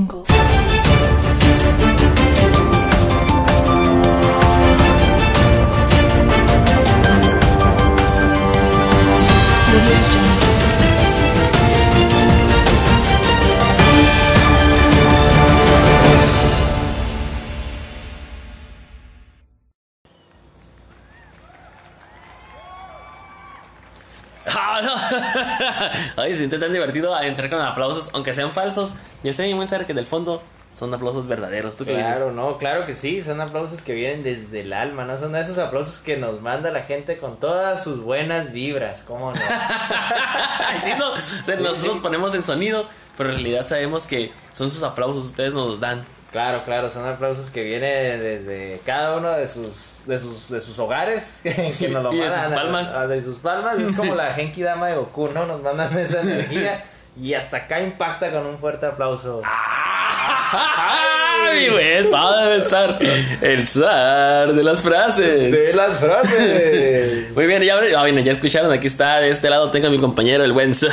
Ah, Ay, se siente tan divertido entrar con aplausos, aunque sean falsos. Yo sé, buen ser que del fondo son aplausos verdaderos. ¿Tú qué Claro, dices? no, claro que sí, son aplausos que vienen desde el alma, ¿no? Son esos aplausos que nos manda la gente con todas sus buenas vibras, ¿cómo no? sí, no, o sea, nosotros ponemos en sonido, pero en realidad sabemos que son sus aplausos, ustedes nos los dan. Claro, claro, son aplausos que vienen desde cada uno de sus de sus, de sus hogares, que, que nos lo Y de mandan sus a- palmas. a- de sus palmas, es como la Genki Dama de Goku, ¿no? Nos mandan esa energía y hasta acá impacta con un fuerte aplauso. ¡Ay, güey! Estaba el zar, el zar de las frases. De las frases. Muy bien, ya, ah, bueno, ya escucharon, aquí está, de este lado tengo a mi compañero, el buen Zar.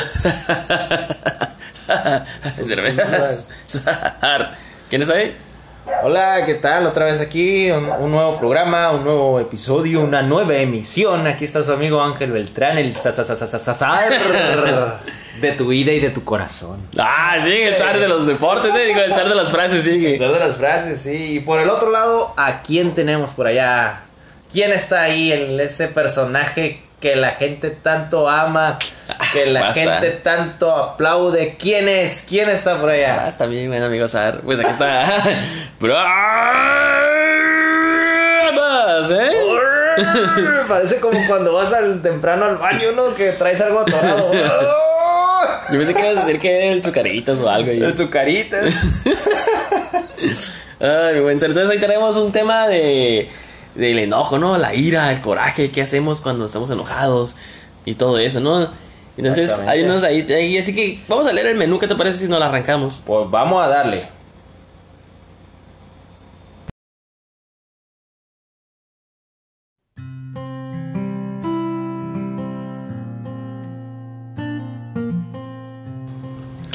Zar. ¿Quién es ahí? Hola, ¿qué tal? Otra vez aquí, un, un nuevo programa, un nuevo episodio, una nueva emisión. Aquí está su amigo Ángel Beltrán, el zar de tu vida y de tu corazón. Ah, sí, el zar de los deportes, eh, digo, el zar de las frases, sigue. Ser de las frases, sí. Y por el otro lado, ¿a quién tenemos por allá? ¿Quién está ahí? El, ese personaje que la gente tanto ama, que la Basta. gente tanto aplaude. ¿Quién es? ¿Quién está por allá? Ah, está bien, bueno, amigo Zar. Pues aquí está. ¿eh? Parece como cuando vas al temprano al baño, ¿no? Que traes algo atorado. Yo pensé que ibas a decir que el sucaritas o algo. y- El sucaritas. Ay, mi buen Zar. Entonces ahí tenemos un tema de del enojo, ¿no? La ira, el coraje, qué hacemos cuando estamos enojados y todo eso, ¿no? Entonces hay unos ahí, ahí, así que vamos a leer el menú, ¿qué te parece si nos lo arrancamos? Pues vamos a darle.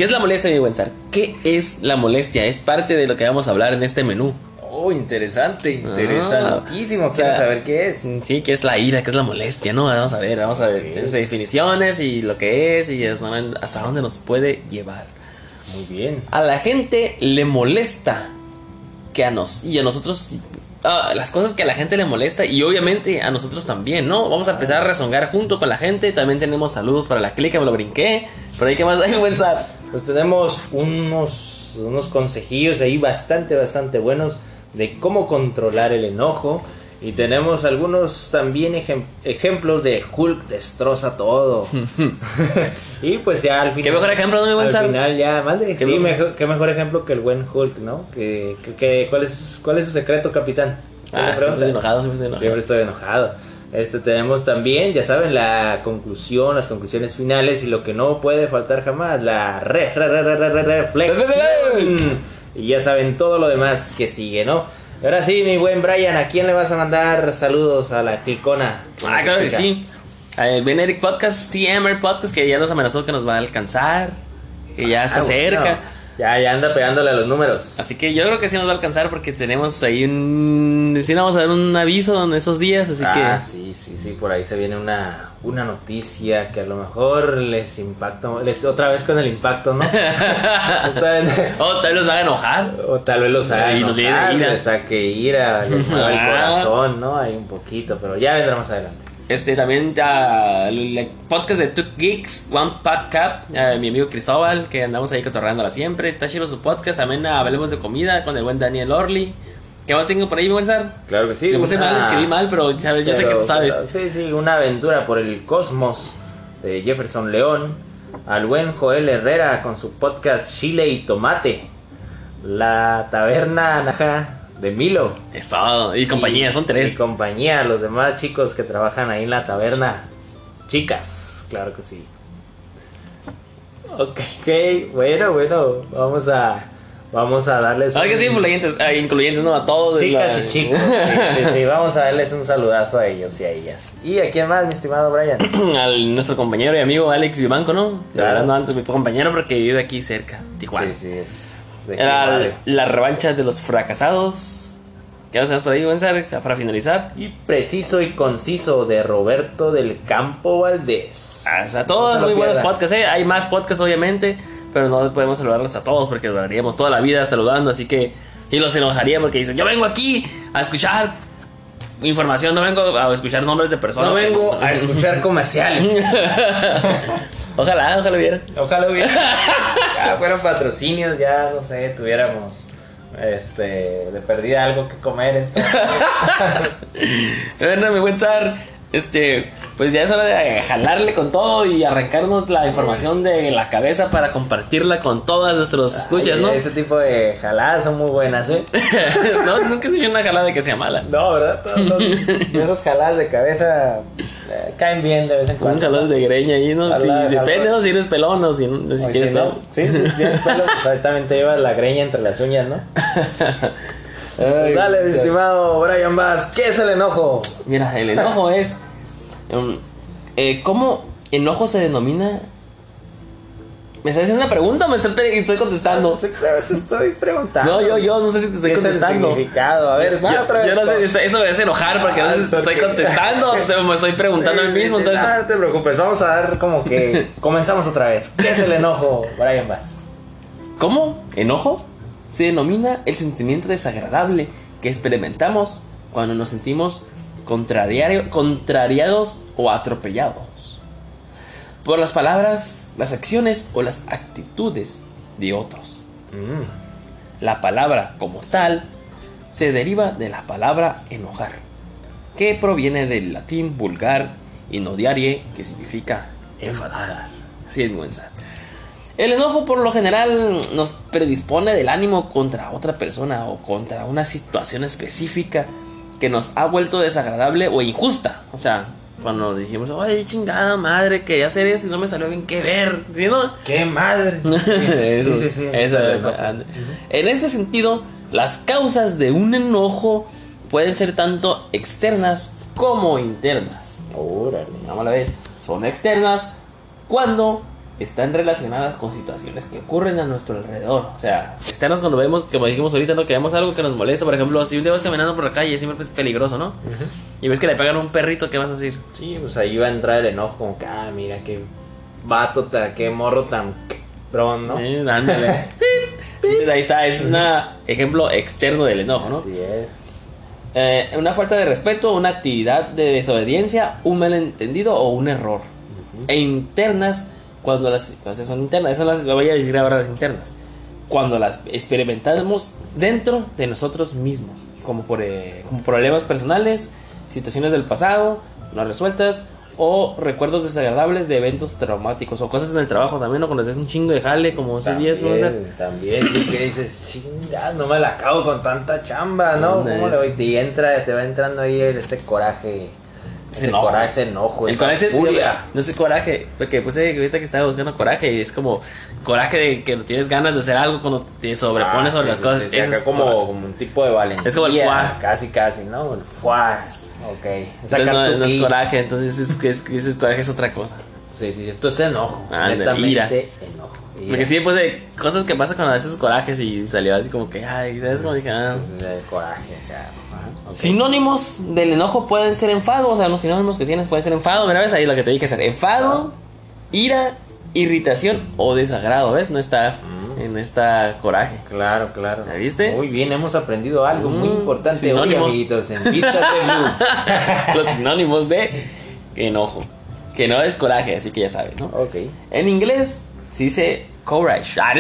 ¿Qué es la molestia, mi buen Zar? ¿Qué es la molestia? Es parte de lo que vamos a hablar en este menú. Oh, interesante, interesantísimo. Quiero Ah. O sea, saber qué es. Sí, ¿qué es la ira? ¿Qué es la molestia? ¿No? Vamos a ver, vamos a ver esas definiciones y lo que es y hasta dónde nos puede llevar. Muy bien. A la gente le molesta que a nos y a nosotros ah, las cosas que a la gente le molesta y obviamente a nosotros también, ¿no? Vamos a empezar a rezongar junto con la gente. También tenemos saludos para la clica, me lo brinqué. Pero ahí, ¿qué más hay, buen? Pues tenemos unos, unos consejillos ahí bastante, bastante buenos de cómo controlar el enojo. Y tenemos algunos también ejem- ejemplos de Hulk destroza todo. y pues ya al final. ¿Qué mejor ejemplo, no, buen Al final ya, mande. ¿Qué Sí, mejor? qué mejor ejemplo que el buen Hulk, ¿no? Que, que- que- ¿cuál, es, ¿Cuál es su secreto, capitán? ¿Qué le Ah, siempre estoy enojado, siempre estoy enojado. Siempre estoy enojado. Este tenemos también, ya saben, la conclusión, las conclusiones finales y lo que no puede faltar jamás, la re, re, re, re, re, re- reflexión. Y ya saben todo lo demás que sigue, ¿no? Ahora sí, mi buen Brian, ¿a quién le vas a mandar saludos a la clicona? Ah, claro que sí. El Ben Eric Podcast, TMR Podcast, que ya nos amenazó que nos va a alcanzar. Que ya está Ah, bueno. cerca. Ya, ya anda pegándole a los números. Así que yo creo que sí nos va a alcanzar porque tenemos ahí un... Sí, vamos a dar un aviso en esos días, así ah, que... sí, sí, sí, por ahí se viene una, una noticia que a lo mejor les impacta, les, otra vez con el impacto, ¿no? Oh, tal vez los haga enojar. O tal vez los haga Y los enojar, ira. les saque ira, les mueva el Ah. corazón, ¿no? Hay un poquito, pero ya vendrá más adelante. Este, también el el podcast de Two Geeks, One Podcast, ah, mi amigo Cristóbal, que andamos ahí cotorreándola siempre. Está chido su podcast. También ah, hablemos de comida con el buen Daniel Orly. ¿Qué más tengo por ahí, Sar? Claro que sí. Le puse mal, una- escribí mal, pero sabes, yo sé que tú sabes. pero- sí, sí, una aventura por el cosmos de Jefferson León. Al buen Joel Herrera con su podcast Chile y Tomate. La taberna naja de Milo. Es todo. Y compañía, son Y tres. compañía, los demás chicos que trabajan ahí en la taberna. Chicas, claro que sí. Ok, bueno, bueno, vamos a vamos a darles Ay, que sí, influyentes, ah, incluyentes, no, a todos. chicas la- y chicos. Sí, sí, sí, vamos a darles un saludazo a ellos y a ellas. ¿Y a quién más, mi estimado Brian? Al nuestro compañero y amigo Alex Vivanco, ¿no? Claro. Hablando antes, mi compañero porque vive aquí cerca, Tijuana. Sí, sí, es. ¿De qué, La, revancha de los fracasados. ¿Qué hacemos por ahí, Gonzalo? Para finalizar. Y preciso y conciso de Roberto del Campo Valdés. Ah, sea, No todos lo muy buenos podcasts, ¿eh? Hay más podcasts, obviamente, pero no podemos saludarlos a todos porque duraríamos toda la vida saludando, así que. Y los enojaría porque dicen: Yo vengo aquí a escuchar información, no vengo a escuchar nombres de personas. No que vengo no- a escuchar comerciales. ojalá, ojalá vieran. Ojalá hubiera. Ya fueran patrocinios, ya no sé, tuviéramos. Este, de perdida algo que comer. Esto. Bueno, mi buen Zar, este, pues ya es hora de jalarle con todo y arrancarnos la información de la cabeza para compartirla con todas nuestros escuchas, Ay, ¿no? Ese tipo de jaladas son muy buenas, ¿eh? no, nunca escuché una jalada de que sea mala. No, ¿verdad? Todos esas jaladas de cabeza eh, caen bien de vez en cuando. jaladas de greña ahí, ¿no? Si depende. ¿no? Si eres pelón o si, no, si tienes sí, ¿no? pelo. Sí, sí, si tienes pelo, pues te llevas la greña entre las uñas, ¿no? Ay, Dale, mi estimado Brian Bass, ¿qué es el enojo? Mira, el enojo es. um, eh, ¿Cómo enojo se denomina? ¿Me estás haciendo una pregunta o me estoy, estoy contestando? Claro, te estoy preguntando. No, yo, yo no sé si te estoy ¿Qué es el contestando. significado? A ver, va Yo, otra vez. yo no sé, eso me hace enojar porque no Ah, sé si estoy porque- contestando o sea, me estoy preguntando a mí mismo. Entonces, Ah, no te preocupes, vamos a dar como que comenzamos otra vez. ¿Qué es el enojo, Brian Bass? ¿cómo? ¿Enojo? Se denomina el sentimiento desagradable que experimentamos cuando nos sentimos contrariados o atropellados por las palabras, las acciones o las actitudes de otros. Mm, La palabra como tal se deriva de la palabra enojar, que proviene del latín vulgar inodiarie, que significa enfadar. Así es. El enojo por lo general nos predispone del ánimo contra otra persona o contra una situación específica que nos ha vuelto desagradable o injusta. O sea, cuando dijimos, ay, chingada madre, quería hacer eso y no me salió bien, ¿qué ver? ¿Sí, no? ¡Qué madre! eso, Sí, sí, sí, eso. En ese sentido, las causas de un enojo pueden ser tanto externas como internas. Órale. Vamos a la vez. Son externas cuando están relacionadas con situaciones que ocurren a nuestro alrededor. O sea, externas cuando vemos, como dijimos ahorita, ¿no? que vemos algo que nos molesta. Por ejemplo, si un día vas caminando por la calle, siempre es peligroso, ¿no? Y ves que le pegan a un perrito, ¿qué vas a decir? Sí, pues ahí va a entrar el enojo, como que, ah, mira qué vato, qué morro tan cabrón, ¿no? Ándale. Entonces ahí está, es un ejemplo externo del enojo, ¿no? Así es. Eh, una falta de respeto, una actividad de desobediencia, un malentendido o un error. E internas, cuando las sea, son internas, esas las voy a decir ahora las internas. Cuando las experimentamos dentro de nosotros mismos, como por eh, como problemas personales, situaciones del pasado no resueltas o recuerdos desagradables de eventos traumáticos o cosas en el trabajo también, o cuando te un chingo de jale, como esos días, ¿no? O sea, También, sí que dices, chinga, no me la acabo con tanta chamba, ¿no? ¿Dónde ¿Cómo le voy? Y entra, te va entrando ahí ese coraje, Ese enojo. coraje, ese enojo, El esa coraje, furia. no sé coraje, porque pues eh, ahorita que estaba buscando coraje y es como coraje de que tienes ganas de hacer algo cuando te sobrepones Ah, sobre sí, las cosas. sí, sí, Eso es como, coraje. como un tipo de valentía. Es como el fuá. Casi, casi, ¿no? El fuá. Ok. Entonces no, no es coraje, entonces es, es, es- es coraje es otra cosa. Sí, sí, esto es enojo. Ah, ira. enojo. ira. Porque sí, pues de cosas que pasan con a veces corajes y salió así como que, ay, ¿sabes? Como dije, ah. Entonces, el coraje, claro. Sinónimos del enojo pueden ser enfado, o sea, los sinónimos que tienes pueden ser enfado, mira, ves ahí lo que te dije hacer, enfado, ira, irritación o desagrado, ¿ves? No está Mm. en esta coraje. Claro, claro. ¿Ya viste? Muy bien, hemos aprendido algo muy Mm, importante hoy, sinónimos. amiguitos, en Vistas de Blue. los sinónimos de enojo. Que no es coraje, así que ya sabes, ¿no? ok. En inglés se dice courage. Ah.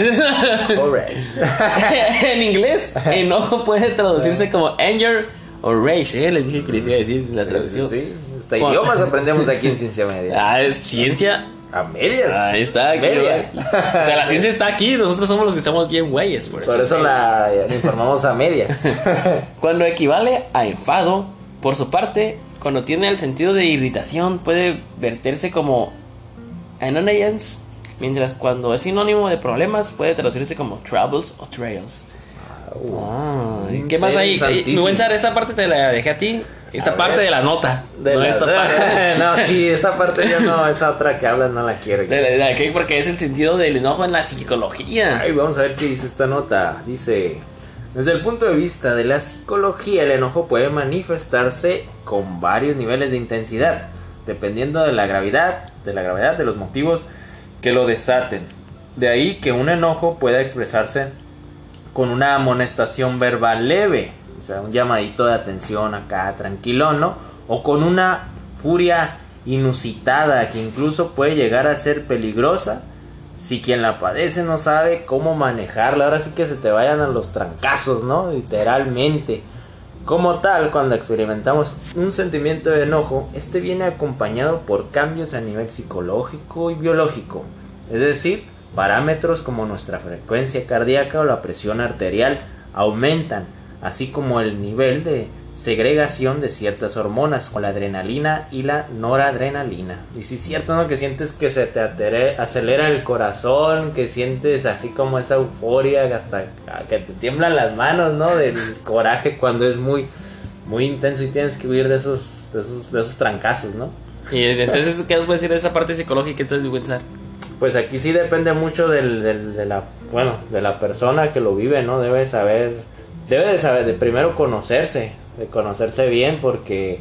Alright. en inglés, enojo puede traducirse como anger o rage. ¿eh? Les dije que les iba a decir la Sí, traducción. sí, sí. Hasta Bueno. idiomas aprendemos aquí en Ciencia Media. Ah, es ciencia. A medias. Ahí está. Aquí, Media. o sea, la ciencia está aquí. Nosotros somos los que estamos bien güeyes. Por eso, Por eso la, la informamos a medias. Cuando equivale a enfado, por su parte, cuando tiene el sentido de irritación, puede verterse como annoyance, mientras cuando es sinónimo de problemas, puede traducirse como troubles o trails. Ah, ¿Qué más hay? Sar, esta parte te la dejé a ti. Esta A parte ver. de la nota. De no la- esta parte. no, sí, esa parte yo no, esa otra que hablas no la quiero. De la- de la que- porque es el sentido del enojo en la psicología. Ay, vamos a ver qué dice esta nota. Dice, desde el punto de vista de la psicología, el enojo puede manifestarse con varios niveles de intensidad, dependiendo de la gravedad, de la gravedad de los motivos que lo desaten. De ahí que un enojo pueda expresarse con una amonestación verbal leve, o sea, un llamadito de atención acá tranquilo, ¿no? O con una furia inusitada que incluso puede llegar a ser peligrosa si quien la padece no sabe cómo manejarla. Ahora sí que se te vayan a los trancazos, ¿no? Literalmente. Como tal, cuando experimentamos un sentimiento de enojo, este viene acompañado por cambios a nivel psicológico y biológico. Es decir, parámetros como nuestra frecuencia cardíaca o la presión arterial aumentan, así como el nivel de segregación de ciertas hormonas, como la adrenalina y la noradrenalina. Y si es cierto, ¿no? Que sientes que se te acelera el corazón, que sientes así como esa euforia, hasta que te tiemblan las manos, ¿no? Del coraje cuando es muy, muy intenso y tienes que huir de esos, de esos, trancazos, ¿no? Y entonces, ¿qué nos puede decir de esa parte psicológica? Mi buen Sar? Pues aquí sí depende mucho del, del- de la bueno de la persona que lo vive, ¿no? Debe saber, debe de saber, de primero conocerse, de conocerse bien, porque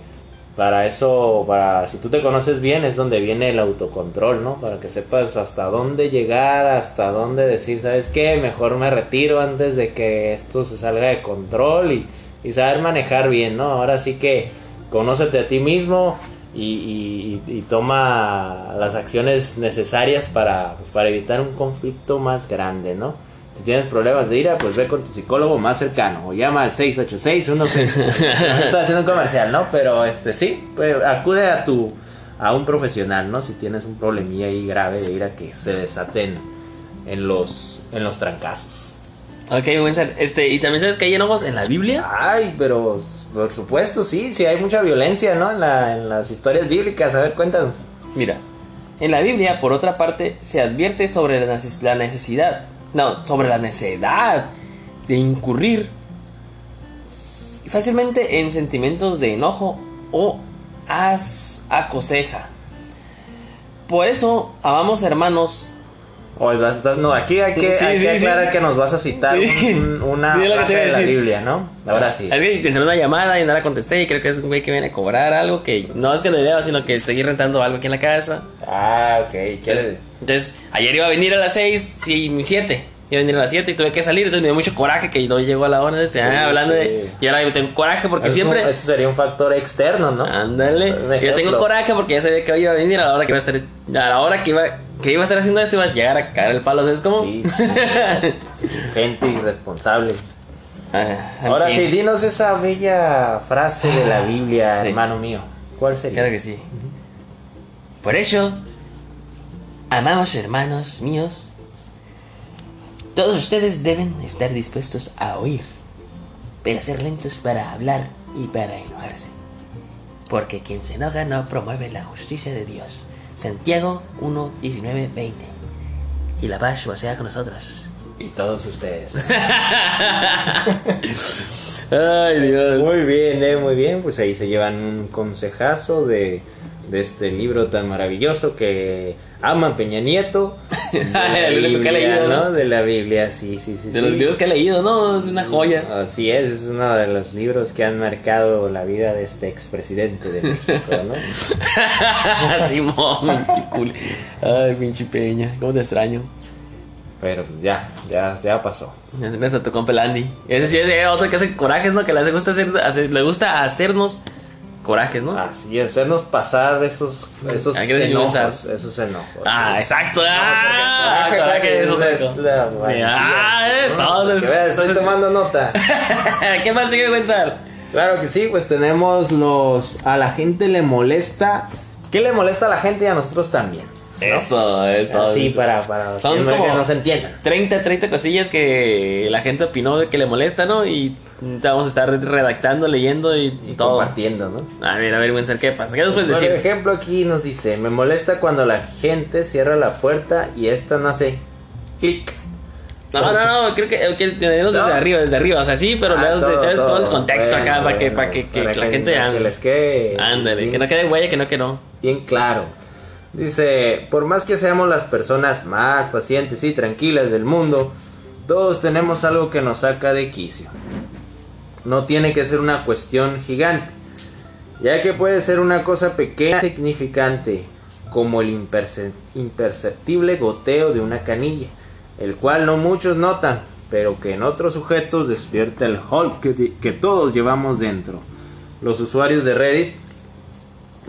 para eso, para si tú te conoces bien es donde viene el autocontrol, ¿no? Para que sepas hasta dónde llegar, hasta dónde decir, ¿sabes qué? Mejor me retiro antes de que esto se salga de control y, y saber manejar bien, ¿no? Ahora sí que conócete a ti mismo y, y- y toma las acciones necesarias para, pues, para evitar un conflicto más grande, ¿no? Si tienes problemas de ira, pues ve con tu psicólogo más cercano o llama al 686 Estoy haciendo un comercial, ¿no? Pero este sí, pues acude a tu a un profesional, ¿no? Si tienes un problemilla ahí grave de ira que se desaten en los en los trancazos. Ok, Sar. Este, y también sabes que hay enojos en la Biblia. Ay, pero por supuesto, sí, sí hay mucha violencia, ¿no? En, la- en las historias bíblicas. A ver, cuéntanos. Mira, en la Biblia, por otra parte, se advierte sobre la neces- la necesidad, no, sobre la necesidad de incurrir fácilmente en sentimientos de enojo o as acoseja. Por eso, amamos hermanos. O es, vas- estás- no, aquí hay que, Sí, hay sí, que sí. aclarar que nos vas a citar un- una frase de la decir. Biblia, ¿no? Ahora sí. Es que entró una llamada y no la contesté y creo que es un güey que viene a cobrar algo que no es que le deba, sino que estoy rentando algo aquí en la casa. Ah, ok. Entonces, ayer iba a venir a las 6 y 7. Iba a venir a las 7 y tuve que salir. Entonces me dio mucho coraje que no llegó a la hora. Entonces, ah, hablando de. Y ahora yo tengo coraje porque Eso, siempre. eso sería un factor externo, ¿no? Ándale. Yo tengo coraje porque ya sabía que hoy iba a venir a la hora que iba a estar. A la hora que iba, que iba a estar haciendo esto, iba a llegar a caer el palo. ¿Sabes cómo? Sí, sí. Gente irresponsable. Ah, Ahora fin. sí, dinos esa bella frase de la Biblia, Sí. hermano mío. ¿Cuál sería? Claro que sí. Por eso, amados hermanos míos, todos ustedes deben estar dispuestos a oír, pero ser lentos para hablar y para enojarse. Porque quien se enoja no promueve la justicia de Dios. Santiago 1, 19, 20. Y la paz sea con nosotros. Y todos ustedes. Ay, Dios. Muy bien, eh, muy bien. Pues ahí se llevan un consejazo de, de este libro tan maravilloso que ama Peña Nieto. De la El único que ha Biblia, leído, ¿no? ¿no? De la Biblia, sí, sí, sí. De sí. los libros que he leído, ¿no? Es una joya. Así es, es uno de los libros que han marcado la vida de este expresidente de México, ¿no? Simón, pinche cool. Ay, pinche peña. ¿Cómo te extraño? Pero pues ya, ya, ya pasó. Ya tienes a tu compa el Andy. Ese sí es otro que hace corajes, ¿no? Que le gusta hacer, hacer- le gusta hacernos corajes, ¿no? Así es, hacernos pasar esos, esos enojos, esos enojos. Ah, sí. exacto. Ah, coraje coraje es Sí, ah, es veas, estoy es- tomando nota. ¿Qué más sigue pensar? Claro que sí, pues tenemos los... A la gente le molesta... ¿Qué le molesta a la gente y a nosotros también? ¿No? Eso, es todo. Así eso. para, para Son que, como- que nos entiendan. 30, 30 cosillas que la gente opinó de que le molesta, ¿no? Y vamos a estar redactando, leyendo y, Y todo. compartiendo, ¿no? A ver, a ver, Wenzel, ¿qué pasa? ¿Qué nos puedes Por decir? ejemplo, aquí nos dice, me molesta cuando la gente cierra la puerta y esta no hace clic No, no, no, creo que, que desde ¿No? arriba, desde arriba, o sea, sí, pero Ah, le todo, todo, todo. el contexto Bueno, acá para que, para que, que para la gente que les quede Ándale, bien- que no quede huella, que no quedó. bien claro. Dice, por más que seamos las personas más pacientes y tranquilas del mundo, todos tenemos algo que nos saca de quicio. No tiene que ser una cuestión gigante, ya que puede ser una cosa pequeña significante, como el imperce- imperceptible goteo de una canilla, el cual no muchos notan, pero que en otros sujetos despierta el Hulk que, que todos llevamos dentro. Los usuarios de Reddit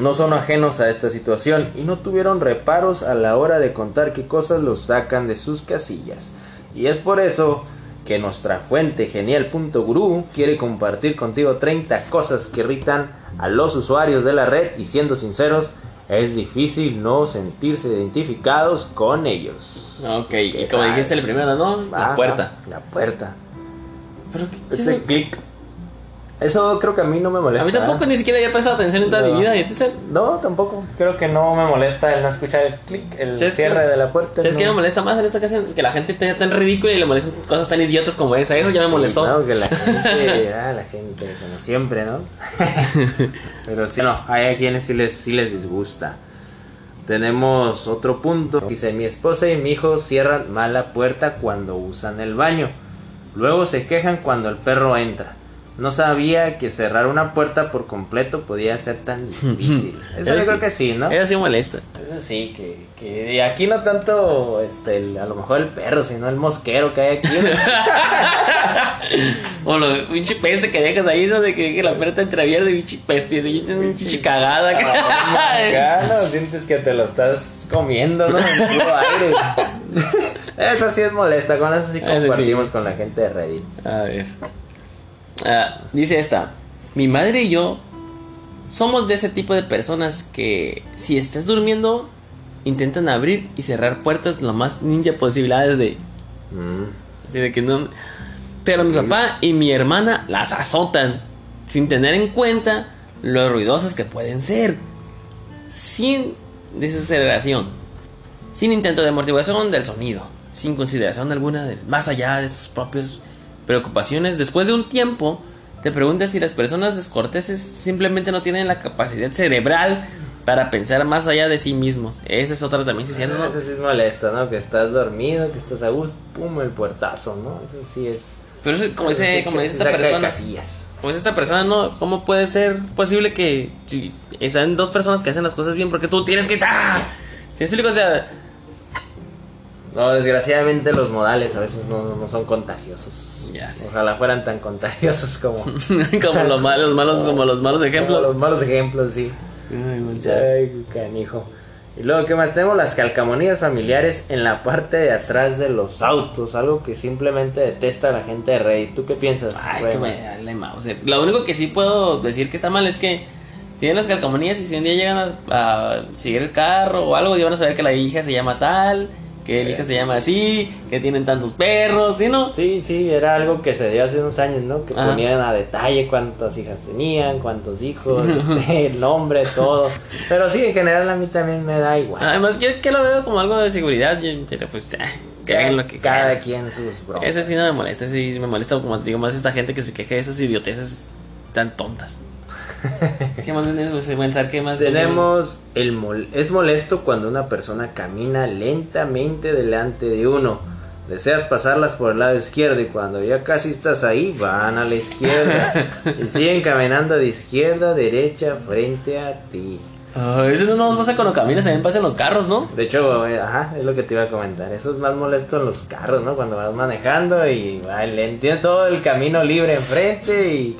no son ajenos a esta situación y no tuvieron reparos a la hora de contar qué cosas los sacan de sus casillas. Y es por eso que nuestra fuente genial.guru quiere compartir contigo 30 cosas que irritan a los usuarios de la red y siendo sinceros, es difícil no sentirse identificados con ellos. Ok, y ¿Qué como dijiste el primero, ¿no? La puerta. La puerta. Pero qué Ese clic. Eso creo que a mí no me A molesta. mí tampoco ni siquiera había prestado atención en toda No. mi vida. Y entonces, No, tampoco. Creo que no me molesta el no escuchar el clic, el ¿Sabes cierre de la puerta. ¿sabes no. qué me molesta más en esta ocasión? Que la gente esté tan ridícula y le molestan cosas tan idiotas como esa. Eso ya me Sí, molestó. no, que la gente, ah, la gente, como siempre, ¿no? Pero sí, no, hay a quienes sí les, sí les disgusta. Tenemos otro punto. Dice, mi esposa y mi hijo cierran mal la puerta cuando usan el baño. Luego se quejan cuando el perro entra. No sabía que cerrar una puerta por completo podía ser tan difícil. Eso yo creo que sí, ¿no? Eso sí molesta. Eso sí, que, que y aquí no tanto, este, el- a lo mejor el perro, sino el mosquero que hay aquí. O lo pinche peste que dejas ahí, ¿no? De que, que la puerta entreabierta y pinche peste. Y así, una pinche cagada. No sientes que te lo estás comiendo, ¿no? En puro aire. Eso sí es molesta, con eso sí Eso sí. compartimos con la gente de Reddit. A ver. Ah, dice esta. Mi madre y yo somos de ese tipo de personas que si estás durmiendo intentan abrir y cerrar puertas lo más ninja posibilidades de Mm. así de que no pero mi papá y mi hermana las azotan sin tener en cuenta lo ruidosas que pueden ser sin desaceleración sin intento de amortiguación del sonido sin consideración alguna más allá de sus propias preocupaciones después de un tiempo te preguntas si las personas descorteses simplemente no tienen la capacidad cerebral para pensar más allá de sí mismos esa es otra también si siendo ¿no? Eso sí es molesto, ¿no? Que estás dormido, que estás a gusto, pum, el puertazo, ¿no? Eso sí es. pero eso, como dice sí como dice esta persona. Como dice esta persona, ¿no? ¿Cómo puede ser posible que si están dos personas que hacen las cosas bien porque tú tienes que... ¡Ah! ¿Sí explico? O sea, No, desgraciadamente los modales a veces no, no son contagiosos. Ya sé. Ojalá fueran tan contagiosos como, como los malos, malos, como los malos como ejemplos. los malos ejemplos, sí. Ay. Ay, canijo. Y luego, ¿qué más? Tenemos las calcamonías familiares en la parte de atrás de los autos. Algo que simplemente detesta la gente de Reddit. ¿Tú qué piensas? Ay, que me mouse. Lo único que sí puedo decir que está mal es que tienen las calcamonías y si un día llegan a, a seguir el carro o algo, y van a saber que la hija se llama tal, que el hija se llama así, que tienen tantos perros, ¿sí no? Sí, sí, era algo que se dio hace unos años, ¿no? Que Ajá. ponían a detalle cuántas hijas tenían, cuántos hijos, este, el nombre, todo. Pero sí, en general a mí también me da igual. Además, yo que lo veo como algo de seguridad, yo- pero pues, ah, que hagan lo que Cada quieran. quien sus bromas. Ese sí no me molesta, ese sí me molesta, como te digo, más esta gente que se queja de esas idioteces tan tontas. ¿Qué más tenemos? Pensar qué más Tenemos el mol es molesto cuando una persona camina lentamente delante de uno. Deseas pasarlas por el lado izquierdo y cuando ya casi estás ahí van a la izquierda y siguen caminando de izquierda a derecha frente a ti. Eso no nos pasa cuando caminas, también pasa en los carros, ¿no? De hecho, eh, ajá, es lo que te iba a comentar. Eso es más molesto en los carros, ¿no? Cuando vas manejando y va lento, tiene todo el camino libre enfrente y,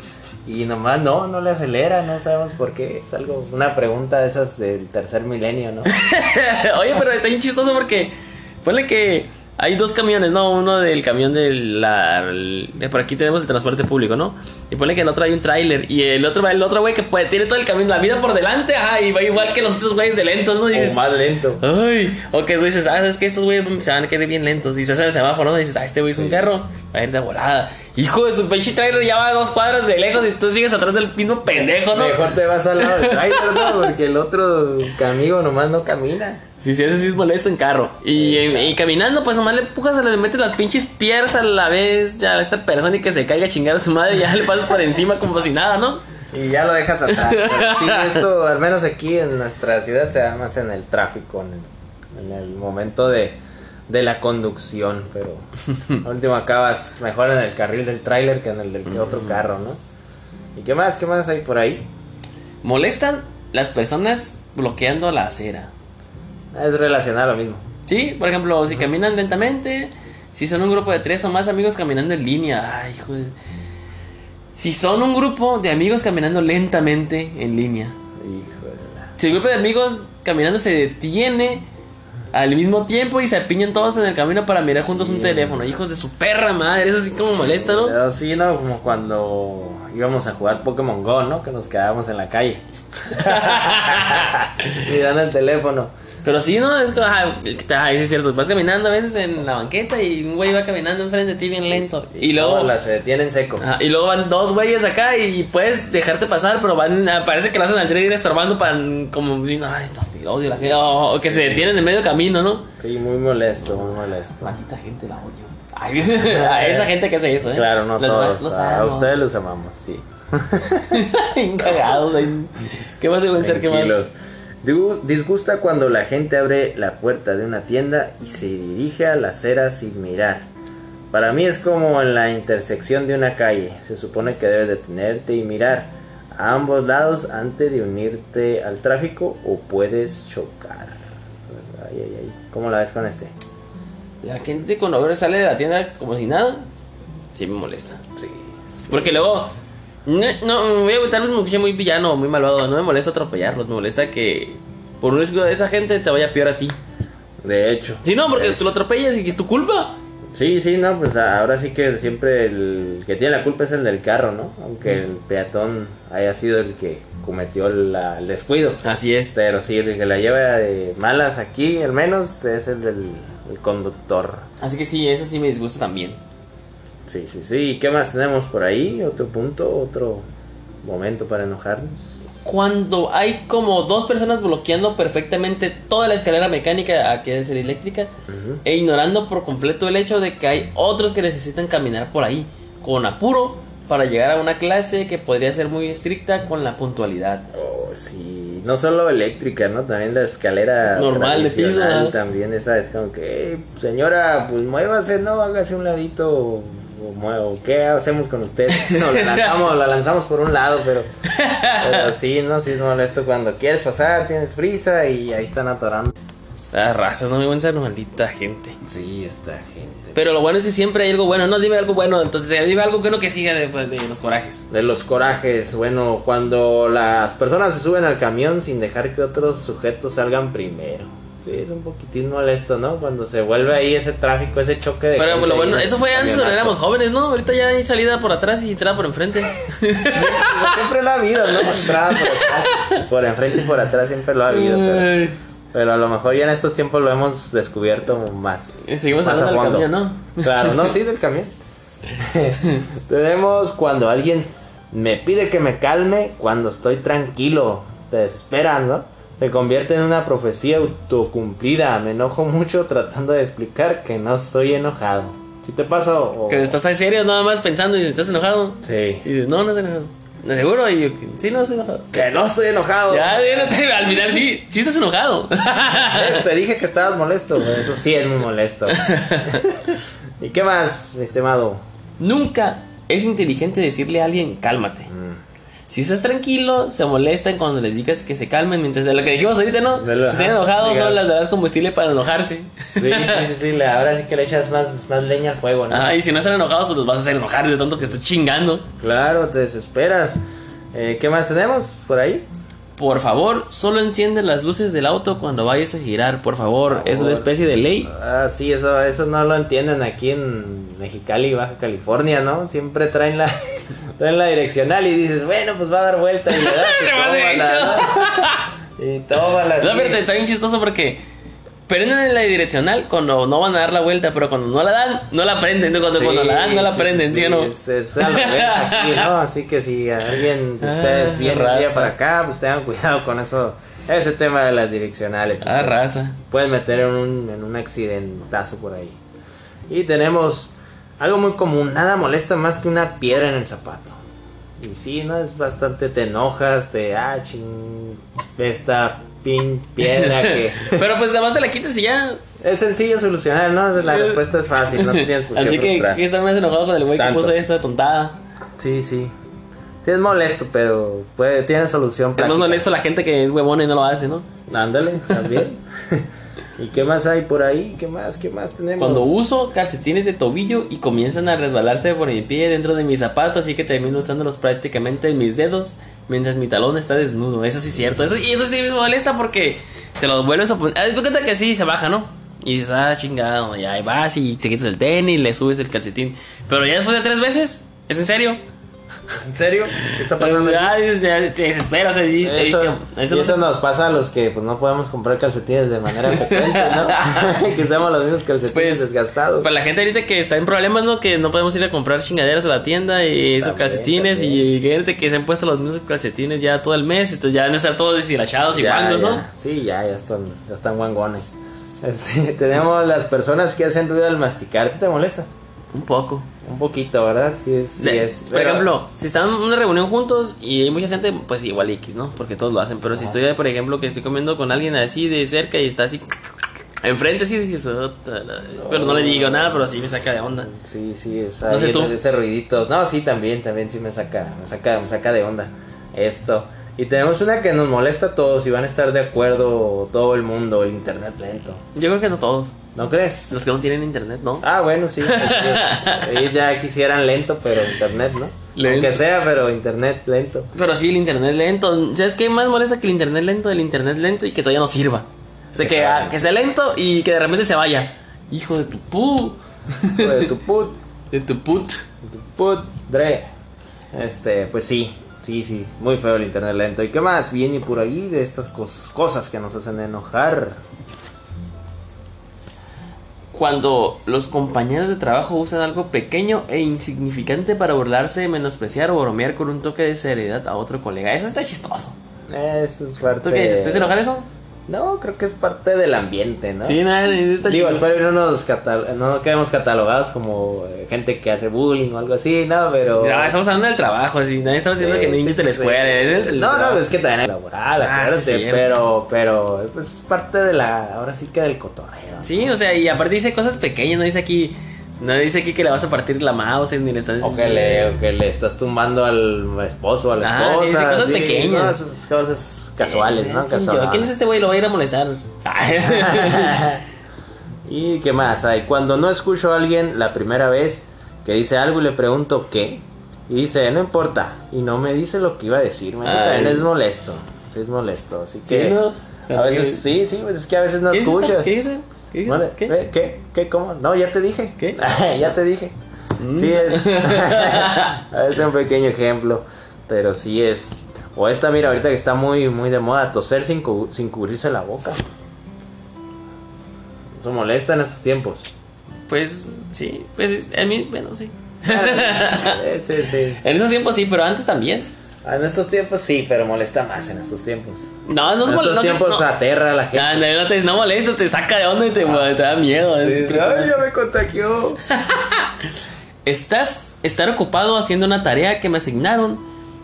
y nomás no, no le acelera, no sabemos por qué. Es algo, una pregunta de esas del tercer milenio, ¿no? Oye, pero está bien chistoso porque ponle que hay dos camiones, ¿no? Uno del camión de la... de por aquí tenemos el transporte público, ¿no? Y ponle que el otro hay un tráiler y el otro va el otro güey que puede, tiene todo el camino, la vida por delante, ajá, y va igual que los otros güeyes de lentos, ¿no? Dices, o más lento. Ay, o que tú dices, ah, es que estos güeyes se van a quedar bien lentos. Y se hace el semáforo, ¿no? Y dices, ah, este güey es un carro, va a ir de volada. Hijo de su pinche trailer ya va a dos cuadras de lejos y tú sigues atrás del mismo pendejo, ¿no? Mejor te vas al lado del trailer, ¿no? Porque el otro amigo nomás no camina. Sí, sí, ese sí es molesto en carro. Y, y caminando, pues nomás le empujas, le metes las pinches piedras a la vez a esta persona y que se caiga a chingar a su madre y ya le pasas por encima como si nada, ¿no? Y ya lo dejas atrás. Pues sí, esto, al menos aquí en nuestra ciudad, se da más en el tráfico, en el, en el momento de, de la conducción. Pero al último acabas mejor en el carril del tráiler que en el del otro carro, ¿no? ¿Y qué más? ¿Qué más hay por ahí? Molestan las personas bloqueando la acera. Es relacionado a lo mismo. Sí, por ejemplo, si caminan lentamente, si son un grupo de tres o más amigos caminando en línea, ay, hijo de... Si son un grupo de amigos caminando lentamente en línea. Hijo de la... Si el grupo de amigos caminando se detiene al mismo tiempo y se apiñan todos en el camino para mirar juntos un teléfono. Hijos de su perra madre, eso sí como molesta, ¿no? Pero sí, ¿no? Como cuando íbamos a jugar Pokémon Go, ¿no? Que nos quedábamos en la calle. Mirando el teléfono. Pero sí, ¿no? Es que, ajá, ay, sí es cierto. Vas caminando a veces en la banqueta y un güey va caminando enfrente de ti bien lento. Y luego... Tómala, se detiene en seco. Ajá, y luego van dos güeyes acá y puedes dejarte pasar, pero van, ah, parece que lo hacen al ir estorbando para como ay, no, sí, odio la gente, o, o que se detienen en medio camino, ¿no? Sí, muy molesto, muy molesto. Maldita gente la odio. Ay, a esa gente que hace eso, ¿eh? Claro, no Los todos. los a ustedes los amamos, sí. Cagados. ¿Qué más ser? ¿Qué más? Disgusta cuando la gente abre la puerta de una tienda y se dirige a la acera sin mirar. Para mí es como en la intersección de una calle. Se supone que debes detenerte y mirar a ambos lados antes de unirte al tráfico o puedes chocar. Ay, ay, ay. ¿Cómo la ves con este? La gente cuando abre sale de la tienda como si nada, sí me molesta. Sí. Porque luego, no, no voy a me escuché muy villano muy malvado, no me molesta atropellarlos, me molesta que por un riesgo de esa gente te vaya peor a ti. De hecho. Si no, porque tú lo atropellas y es tu culpa. Sí, sí, no, pues ahora sí que siempre el que tiene la culpa es el del carro, ¿no? Aunque el peatón haya sido el que cometió la- el descuido. Así es. Pero sí, el que la lleva de malas aquí, al menos, es el del el conductor. Así que sí, eso sí me disgusta también. Sí, sí, sí. ¿Y qué más tenemos por ahí? ¿Otro punto? ¿Otro momento para enojarnos? Cuando hay como dos personas bloqueando perfectamente toda la escalera mecánica, a que es eléctrica, e ignorando por completo el hecho de que hay otros que necesitan caminar por ahí, con apuro, para llegar a una clase que podría ser muy estricta con la puntualidad. Oh, sí. No solo eléctrica, ¿no? También la escalera Normal, de piso, ¿no? También esa es como que, "Ey, señora, pues muévase, ¿no? Hágase un ladito. O. ¿Qué hacemos con usted? No, la lanzamos, la lanzamos por un lado, pero, pero sí, ¿no? Sí es molesto cuando quieres pasar, tienes prisa y ahí están atorando. La raza, no me buen ser maldita gente. Sí, esta gente. Pero lo bueno es que siempre hay algo bueno. No, dime algo bueno. Entonces, eh, dime algo bueno que siga de, pues, de los corajes. De los corajes, bueno, cuando las personas se suben al camión sin dejar que otros sujetos salgan primero. Sí, es un poquitín molesto, ¿no? Cuando se vuelve ahí ese tráfico, ese choque de. Pero lo bueno, eso fue antes cuando éramos jóvenes, ¿no? Ahorita ya hay salida por atrás y entrada por enfrente. Siempre lo ha habido, ¿no? Entrada por atrás, por enfrente y por atrás siempre lo ha habido. Pero, pero a lo mejor ya en estos tiempos lo hemos descubierto más. Y seguimos más hablando del camión, ¿no? Claro, no, sí, del camión. Tenemos cuando alguien me pide que me calme cuando estoy tranquilo. Te desesperan, ¿no? Se convierte en una profecía autocumplida. Me enojo mucho tratando de explicar que no estoy enojado. Si te pasa o... Que estás ahí serio nada más pensando y estás enojado. Sí. Y dices, no, no estoy enojado. ¿De seguro? Y yo, sí, no estoy enojado. Que no estoy enojado. Ya, déjate, al final sí, sí estás enojado. ¿Ves? Te dije que estabas molesto. Eso sí es muy molesto. ¿Y qué más, mi estimado? Nunca es inteligente decirle a alguien, cálmate. Mm. Si estás tranquilo, se molestan cuando les digas que se calmen. Mientras de lo que dijimos ahorita, ¿no? Lo- Si están enojados, solo les darás combustible para enojarse. Sí, sí, sí, sí, le- ahora sí que le echas más, más leña al fuego, ¿no? Ajá, y si no están enojados, pues los vas a hacer enojar de tanto que estás chingando. Claro, te desesperas. Eh, ¿Qué más tenemos por ahí? Por favor, solo enciende las luces del auto cuando vayas a girar. Por favor, es una especie de ley. Ah, sí, eso, eso no lo entienden aquí en Mexicali, Baja California, ¿no? Siempre traen la, traen la direccional y dices, bueno, pues va a dar vuelta y le das y Se va tómala. ¿no? Y tómala. No, pero está bien chistoso porque prenden en la direccional cuando no van a dar la vuelta, pero cuando no la dan, no la prenden. Cuando, Sí, cuando la dan, no la sí, prenden, ¿sí, sí, o no? Es, es al revés aquí, ¿no? Así que si alguien de ustedes Ah, viene un día raza. para acá, pues tengan cuidado con eso. Ese tema de las direccionales. Ah, raza. Pueden meter en un, en un accidentazo por ahí. Y tenemos algo muy común. Nada molesta más que una piedra en el zapato. Y sí, ¿no? Es bastante... Te enojas, te... Ah, ching... Esta pin piedra que... Pero pues nada más te la quitas y ya. es sencillo solucionar, ¿no? La respuesta es fácil. No tienes por qué Así que, frustrar. que está más enojado con el güey que Tanto. puso esa tontada. Sí, sí. Sí es molesto, pero puede, tiene solución Es más práctica. molesto la gente que es huevona y no lo hace, ¿no? Ándale, también. ¿Y qué más hay por ahí? ¿Qué más? ¿Qué más tenemos? Cuando uso calcetines de tobillo y comienzan a resbalarse por mi pie dentro de mis zapatos, así que termino usándolos prácticamente en mis dedos mientras mi talón está desnudo. Eso sí es cierto. Eso, y eso sí me molesta porque te los vuelves a poner. De cuenta que sí se baja, ¿no? Y dices, ah, chingado, y ahí vas y te quitas el tenis, le subes el calcetín. Pero ya después de tres veces, ¿es en serio? ¿En serio? ¿Qué está pasando? Ya, dices, ya te desesperas. y dices, Eso, "Ey, que- eso y eso se- nos pasa a los que pues no podemos comprar calcetines de manera frecuente, ¿no? que usamos los mismos calcetines Pues, desgastados. Para la gente ahorita que está en problemas, ¿no? Que no podemos ir a comprar chingaderas a la tienda y esos calcetines también. y gente que se han puesto los mismos calcetines ya todo el mes, entonces ya van a estar todos deshilachados y guangos, ¿no? Sí, ya, ya están, ya están guangones. Sí, tenemos las personas que hacen ruido al masticar. ¿Te, te molesta? Un poco. Un poquito, ¿verdad? Sí es. Sí De- es. por Pero- ejemplo, si están en una reunión juntos y hay mucha gente, pues igual X, ¿no? Porque todos lo hacen. Pero si estoy, por ejemplo, que estoy comiendo con alguien así de cerca y está así enfrente, sí dices, "Ota la-". pero no le digo nada, pero sí me saca de onda. Sí, sí, es No sé tú. ese ruidito. No, sí, también, también sí me saca, me saca, me saca de onda esto. Y tenemos una que nos molesta a todos y van a estar de acuerdo todo el mundo, el internet lento. Yo creo que no todos. ¿No crees? Los que no tienen internet, ¿no? Ah, bueno, sí. ellos ya quisieran lento, pero internet, ¿no? Lento. Aunque sea, pero internet lento. Pero sí, el internet lento. ¿Sabes qué más molesta que el internet lento? El internet lento y que todavía no sirva. O sea, que, ah, que sea lento y que de repente se vaya. Hijo de tu pu. Hijo de tu put, De tu put. de tu put, Dre. Este, pues sí, sí, sí, muy feo el internet lento. ¿Y qué más viene por ahí de estas cos- cosas que nos hacen enojar? Cuando los compañeros de trabajo usan algo pequeño e insignificante para burlarse, menospreciar o bromear con un toque de seriedad a otro colega. Eso está chistoso. Eso es parte. ¿Tú qué dices? ¿Te enojar eso? No, creo que es parte del ambiente, ¿no? Sí, nada, está Digo, chistoso. espero que no nos catal- no quedemos catalogados como eh, gente que hace bullying o algo así, ¿no? Pero. No, estamos hablando del trabajo, así. Nadie está diciendo Sí, que niños sí, de la sí, escuela. sí. es no, no, es que también es laboral, Ah, acuérdate, sí, pero, pero, pues es parte de la, ahora sí que del cotorreo. Sí, o sea, y aparte dice cosas pequeñas, no dice aquí, no dice aquí que le vas a partir la mouse ni le estás O que le, o que le estás tumbando al esposo a la Ah, sí, esposa. sí, cosas sí, pequeñas. no, esas cosas casuales, ¿no? Sí, Casuales. ¿Quién es ese güey? Lo va a ir a molestar. ¿Y qué más hay? Cuando no escucho a alguien la primera vez que dice algo y le pregunto qué, y dice, no importa, y no me dice lo que iba a decirme, eso también es molesto, sí es molesto, así Sí, que ¿no? a veces, sí, sí, pues es que a veces no escuchas. ¿Qué dice? ¿Qué? Vale, ¿Qué? ¿Qué? ¿Qué? ¿Qué? ¿Cómo? No, ya te dije. ¿Qué? ya te dije. Sí es. es un pequeño ejemplo, pero sí es. O esta, mira, ahorita que está muy, muy de moda, toser sin, cu- sin cubrirse la boca. Eso molesta en estos tiempos. Pues sí, pues es- a mí, bueno, sí. Sí, sí, sí. En esos tiempos sí, pero antes también. Ah, En estos tiempos sí, pero molesta más en estos tiempos. No, no es En estos no, tiempos no. aterra a la gente. Ah, no, no te no molesta, te saca de onda y te, te da miedo. Sí, ay, ya me contagió. Estás estar ocupado haciendo una tarea que me asignaron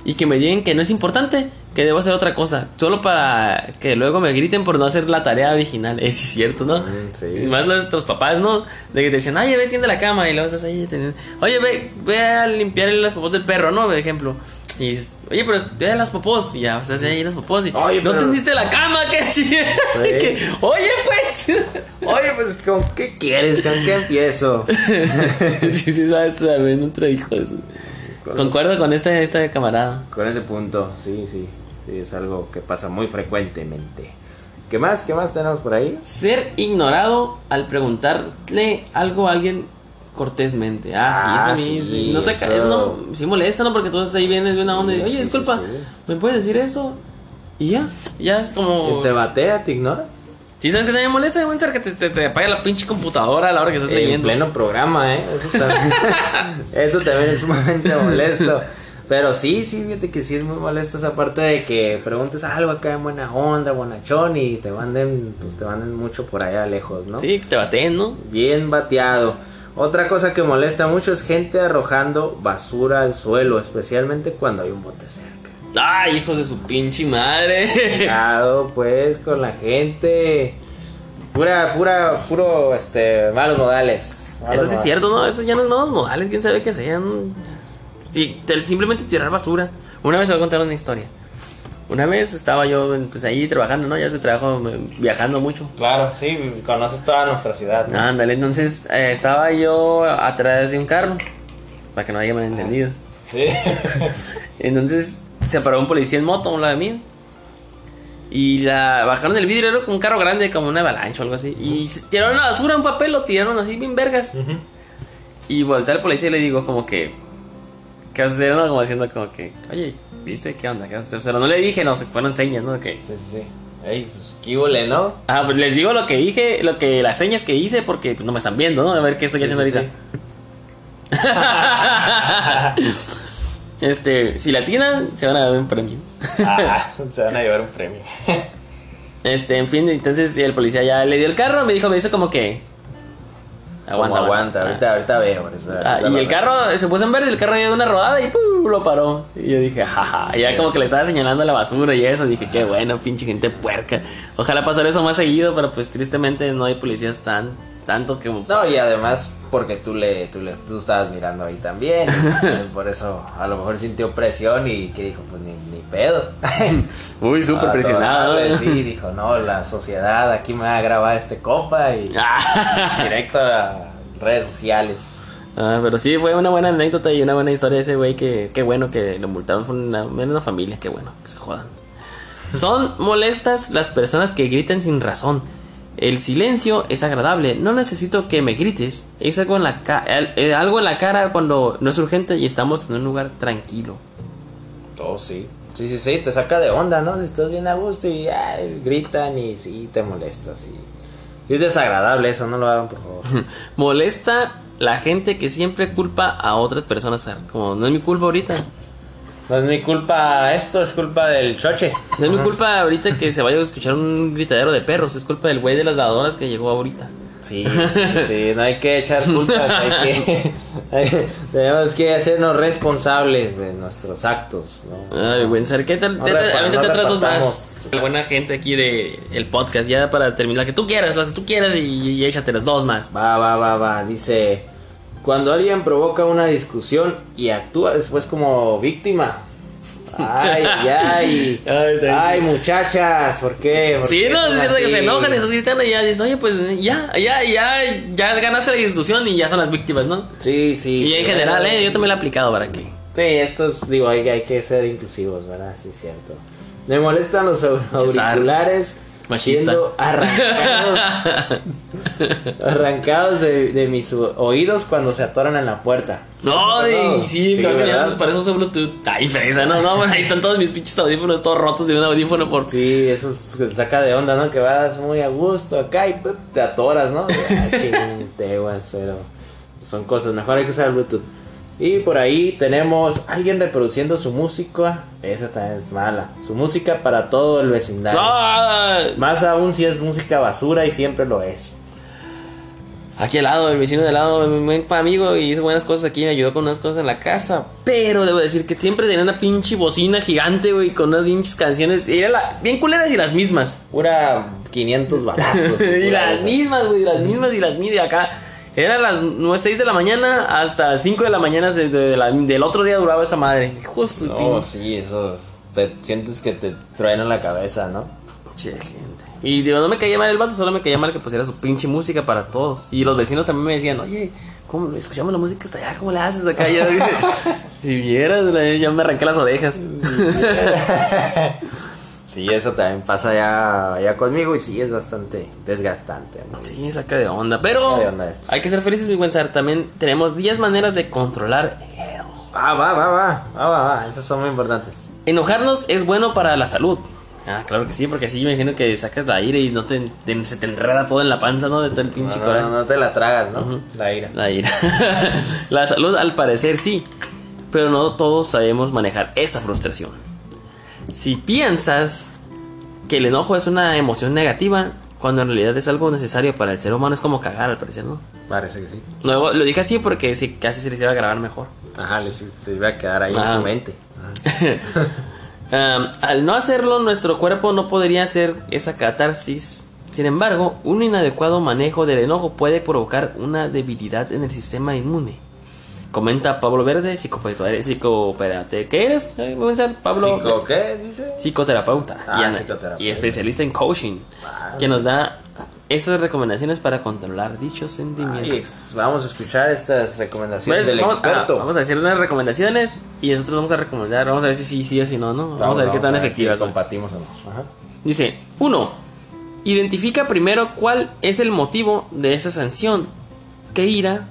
y que me digan que no es importante, que debo hacer otra cosa, solo para que luego me griten por no hacer la tarea original. Es cierto, ¿no? Mm, sí. Y más nuestros papás, ¿no? De que te decían, ay, ve, tiende la cama y luego estás ahí teniendo... Oye, ve, ve a limpiar las popos del perro, ¿no? Por ejemplo. Y dices, oye, pero ve las popos. Y ya, o sea, ahí las popos. Y, Oye, no pero- tendiste la cama, qué chido. Que, oye, pues. Oye, pues, ¿con qué quieres? ¿Con qué empiezo? sí, sí, sabes, también no te dijo eso. Concuerdo con este, este camarada. Con ese punto, sí, sí. Sí, es algo que pasa muy frecuentemente. ¿Qué más? ¿Qué más tenemos por ahí? Ser ignorado al preguntarle algo a alguien cortésmente. Ah, Ah, sí, eso, a mí, sí, sí, no te eso- eso no, sí molesta, ¿no? Porque tú ahí vienes de una onda y, Sí, oye, sí, disculpa, sí, sí. ¿me puedes decir eso? Y ya, ya es como... ¿Te batea, te ignora? Sí, ¿sabes qué también molesta, buen ser que te, te, te apague la pinche computadora a la hora que estás En leyendo? pleno programa, ¿eh? Eso también, eso también es sumamente molesto. Pero sí, sí, fíjate que sí es muy molesto esa parte de que preguntes algo acá en buena onda, bonachón y te manden, pues te manden mucho por allá lejos, ¿no? Sí, que te bateen, ¿no? Bien bateado. Otra cosa que molesta mucho es gente arrojando basura al suelo, especialmente cuando hay un bote cerca. Ay, hijos de su pinche madre. Cuidado, pues, con la gente. Pura, pura, puro, este, malos modales. Malos Eso sí es cierto, ¿no? Eso ya no es nuevos modales, quién sabe qué sean. Sí, te- simplemente tirar basura. Una vez voy a contar una historia. Una vez estaba yo pues ahí trabajando, ¿no? Ya se trabajo eh, viajando mucho. Claro, sí, conoces toda nuestra ciudad. ¿no? Ándale, entonces eh, estaba yo atrás de un carro. Para que no haya malentendidos. Sí. Entonces se paró un policía en moto a un lado de mí. Y la bajaron el vidrio, era un carro grande, como una avalancha o algo así. Y tiraron la basura, un papel, lo tiraron así, bien vergas. Y volteé al policía y le digo como que... ¿Qué vas a hacer? no? Como diciendo como que... Oye, ¿viste? ¿Qué onda? ¿Qué hacer? Pero no le dije, no, se fueron señas, ¿no? Que... Sí, sí, sí. Ey, pues, qué hule, ¿no? Ah, pues les digo lo que dije, lo que las señas que hice porque pues, no me están viendo, ¿no? A ver qué estoy haciendo Sí, sí, ahorita. este, si la tiran, se van a dar un premio. Ah, se van a llevar un premio. Este, en fin, entonces el policía ya le dio el carro, me dijo, me hizo como que... Aguanta, aguanta, ahorita, ahorita veo. ahorita- Ah, ahorita y el veo. carro se puso en verde, el carro dio una rodada y ¡pum! lo paró. Y yo dije, jaja, y ya como que le estaba señalando la basura y eso, dije, qué bueno, pinche gente puerca. Ojalá pasara eso más seguido, pero pues tristemente no hay policías tan, tanto que... No, y además porque tú le, tú le tú estabas mirando ahí también. por eso a lo mejor sintió presión y que dijo, pues ni, ni pedo. Uy, súper presionado. ¿eh? Sí, dijo, no, la sociedad aquí me va a grabar este compa y Ah. directo a redes sociales. Ah, pero sí, fue una buena anécdota y una buena historia de ese güey que qué bueno que lo multaron, fue una, una familia, qué bueno, que se jodan. Son molestas las personas que gritan sin razón. El silencio es agradable, no necesito que me grites. Es algo en la, ca- eh, algo en la cara cuando no es urgente y estamos en un lugar tranquilo. Oh, sí. Sí, sí, sí, te saca de onda, ¿no? Si estás bien a gusto y ay, gritan y sí, te molestas. Sí. Sí es desagradable eso, no lo hagan, por favor. Molesta la gente que siempre culpa a otras personas, como no es mi culpa ahorita. No es mi culpa esto, es culpa del choche. No es mi culpa ahorita que se vaya a escuchar un gritadero de perros, es culpa del güey de las lavadoras que llegó ahorita. Sí, sí, sí, no hay que echar culpas, hay que... hay- tenemos que hacernos responsables de nuestros actos, ¿no? Ay, buen ser, ¿qué tal? No Te- te- repa- avéntate no otras dos más. La buena gente aquí de el podcast, ya para terminar, que tú quieras, las que tú quieras y, y échate las dos más. Va, va, va, va, dice... Cuando alguien provoca una discusión y actúa después como víctima. Ay, ay, ay. Muchachas, ¿por qué? ¿Por Sí, qué no, es cierto que se enojan y estás gritando y ya dices, oye, pues ya, ya, ya, ya ganaste la discusión y ya son las víctimas, ¿no? Sí, sí. Y en general, eh, yo también lo he aplicado para que. Sí, estos, digo, hay, hay que ser inclusivos, ¿verdad? Sí, es cierto. Me molestan los auriculares Machista. siendo arrancados, arrancados de, de mis oídos cuando se atoran en la puerta. No, sí, caminando, para eso uso Bluetooth. Ay, fresa, no, no, bueno, ahí están todos mis pinches audífonos todos rotos de un audífono por Sí, eso es- te saca de onda, ¿no? Que vas muy a gusto acá y ¡pup! te atoras, ¿no? Ah, chinteguas, pero son cosas. Mejor hay que usar Bluetooth. Y por ahí tenemos alguien reproduciendo su música. Esa también es mala. Su música para todo el vecindario. ¡Ah! Más aún si es música basura y siempre lo es. Aquí al lado, el vecino de al lado, mi buen amigo, y hizo buenas cosas aquí, me ayudó con unas cosas en la casa. Pero debo decir que siempre tenía una pinche bocina gigante, güey, con unas pinches canciones. Y era la, bien culeras y las mismas. Pura 500 balazos. y las mismas, güey, las mismas y las mismas. Y acá, era las 9, 6 de la mañana hasta 5 de la mañana de- de la- del otro día duraba esa madre. Hijo de su No, pinche sí, eso. Te sientes que te truena la cabeza, ¿no? gente. Y digo, no me caía mal el vato, solo me caía mal que pusiera su pinche música para todos. Y los vecinos también me decían, oye, ¿cómo escuchamos la música hasta allá? ¿Cómo le haces acá? Yo, si vieras, la- ya me arranqué las orejas. Sí, eso también pasa ya, ya conmigo y sí es bastante desgastante. ¿no? Sí, saca de onda. Pero de onda hay que ser felices, mi buen Sar. También tenemos 10 maneras de controlar el. Ah, va, va, va, va, va, va, esas son muy importantes. Enojarnos es bueno para la salud. Ah, claro que sí, porque así yo me imagino que sacas la ira y no te, te- se te enreda todo en la panza, ¿no? De todo el pinche No, coraje. no, no te la tragas, ¿no? La ira. La ira. la salud, al parecer, sí. Pero no todos sabemos manejar esa frustración. Si piensas que el enojo es una emoción negativa, cuando en realidad es algo necesario para el ser humano, es como cagar, al parecer, ¿no? Parece que sí. Luego lo dije así porque sí, casi se les iba a grabar mejor. Ajá, se iba a quedar ahí Ah. en su mente. Um, al no hacerlo, nuestro cuerpo no podría hacer esa catarsis. Sin embargo, un inadecuado manejo del enojo puede provocar una debilidad en el sistema inmune. Comenta Pablo Verde, psicoterapeuta. psicoterapeuta- ¿Qué eres? Eh, Pablo. ¿Psico qué dice? Psicoterapeuta Ah, y, psicoterapeuta. y especialista en coaching, que nos da esas recomendaciones para controlar dichos sentimientos. Vamos a escuchar estas recomendaciones Pues, del vamos, experto. ah, vamos a decir unas recomendaciones y nosotros vamos a recomendar, vamos a ver si sí, sí o si no, ¿no? Vamos, a ver qué tan si efectivas son. compartimos o no. Ajá. Dice, 1. Identifica primero cuál es el motivo de esa sanción. ¿Qué ira?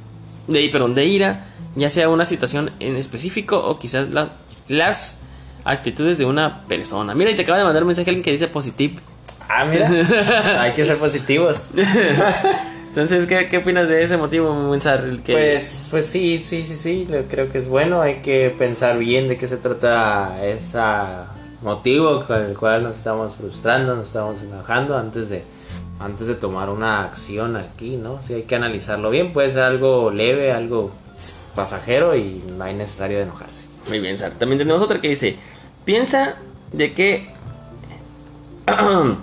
De, perdón, de ira, ya sea una situación en específico o quizás las, las actitudes de una persona. Mira, y te acaba de mandar un mensaje alguien que dice positivo. Ah, mira. Hay que ser positivos. Entonces, ¿qué, qué opinas de ese motivo? El que, Pues, pues sí, sí, sí, sí, creo que es bueno. Hay que pensar bien de qué se trata ese motivo con el cual nos estamos frustrando, nos estamos enojando antes de, antes de tomar una acción aquí, ¿no? Sí, hay que analizarlo bien. Puede ser algo leve, algo pasajero y no hay necesario de enojarse. Muy bien, Sar. También tenemos otra que dice: Piensa de que. no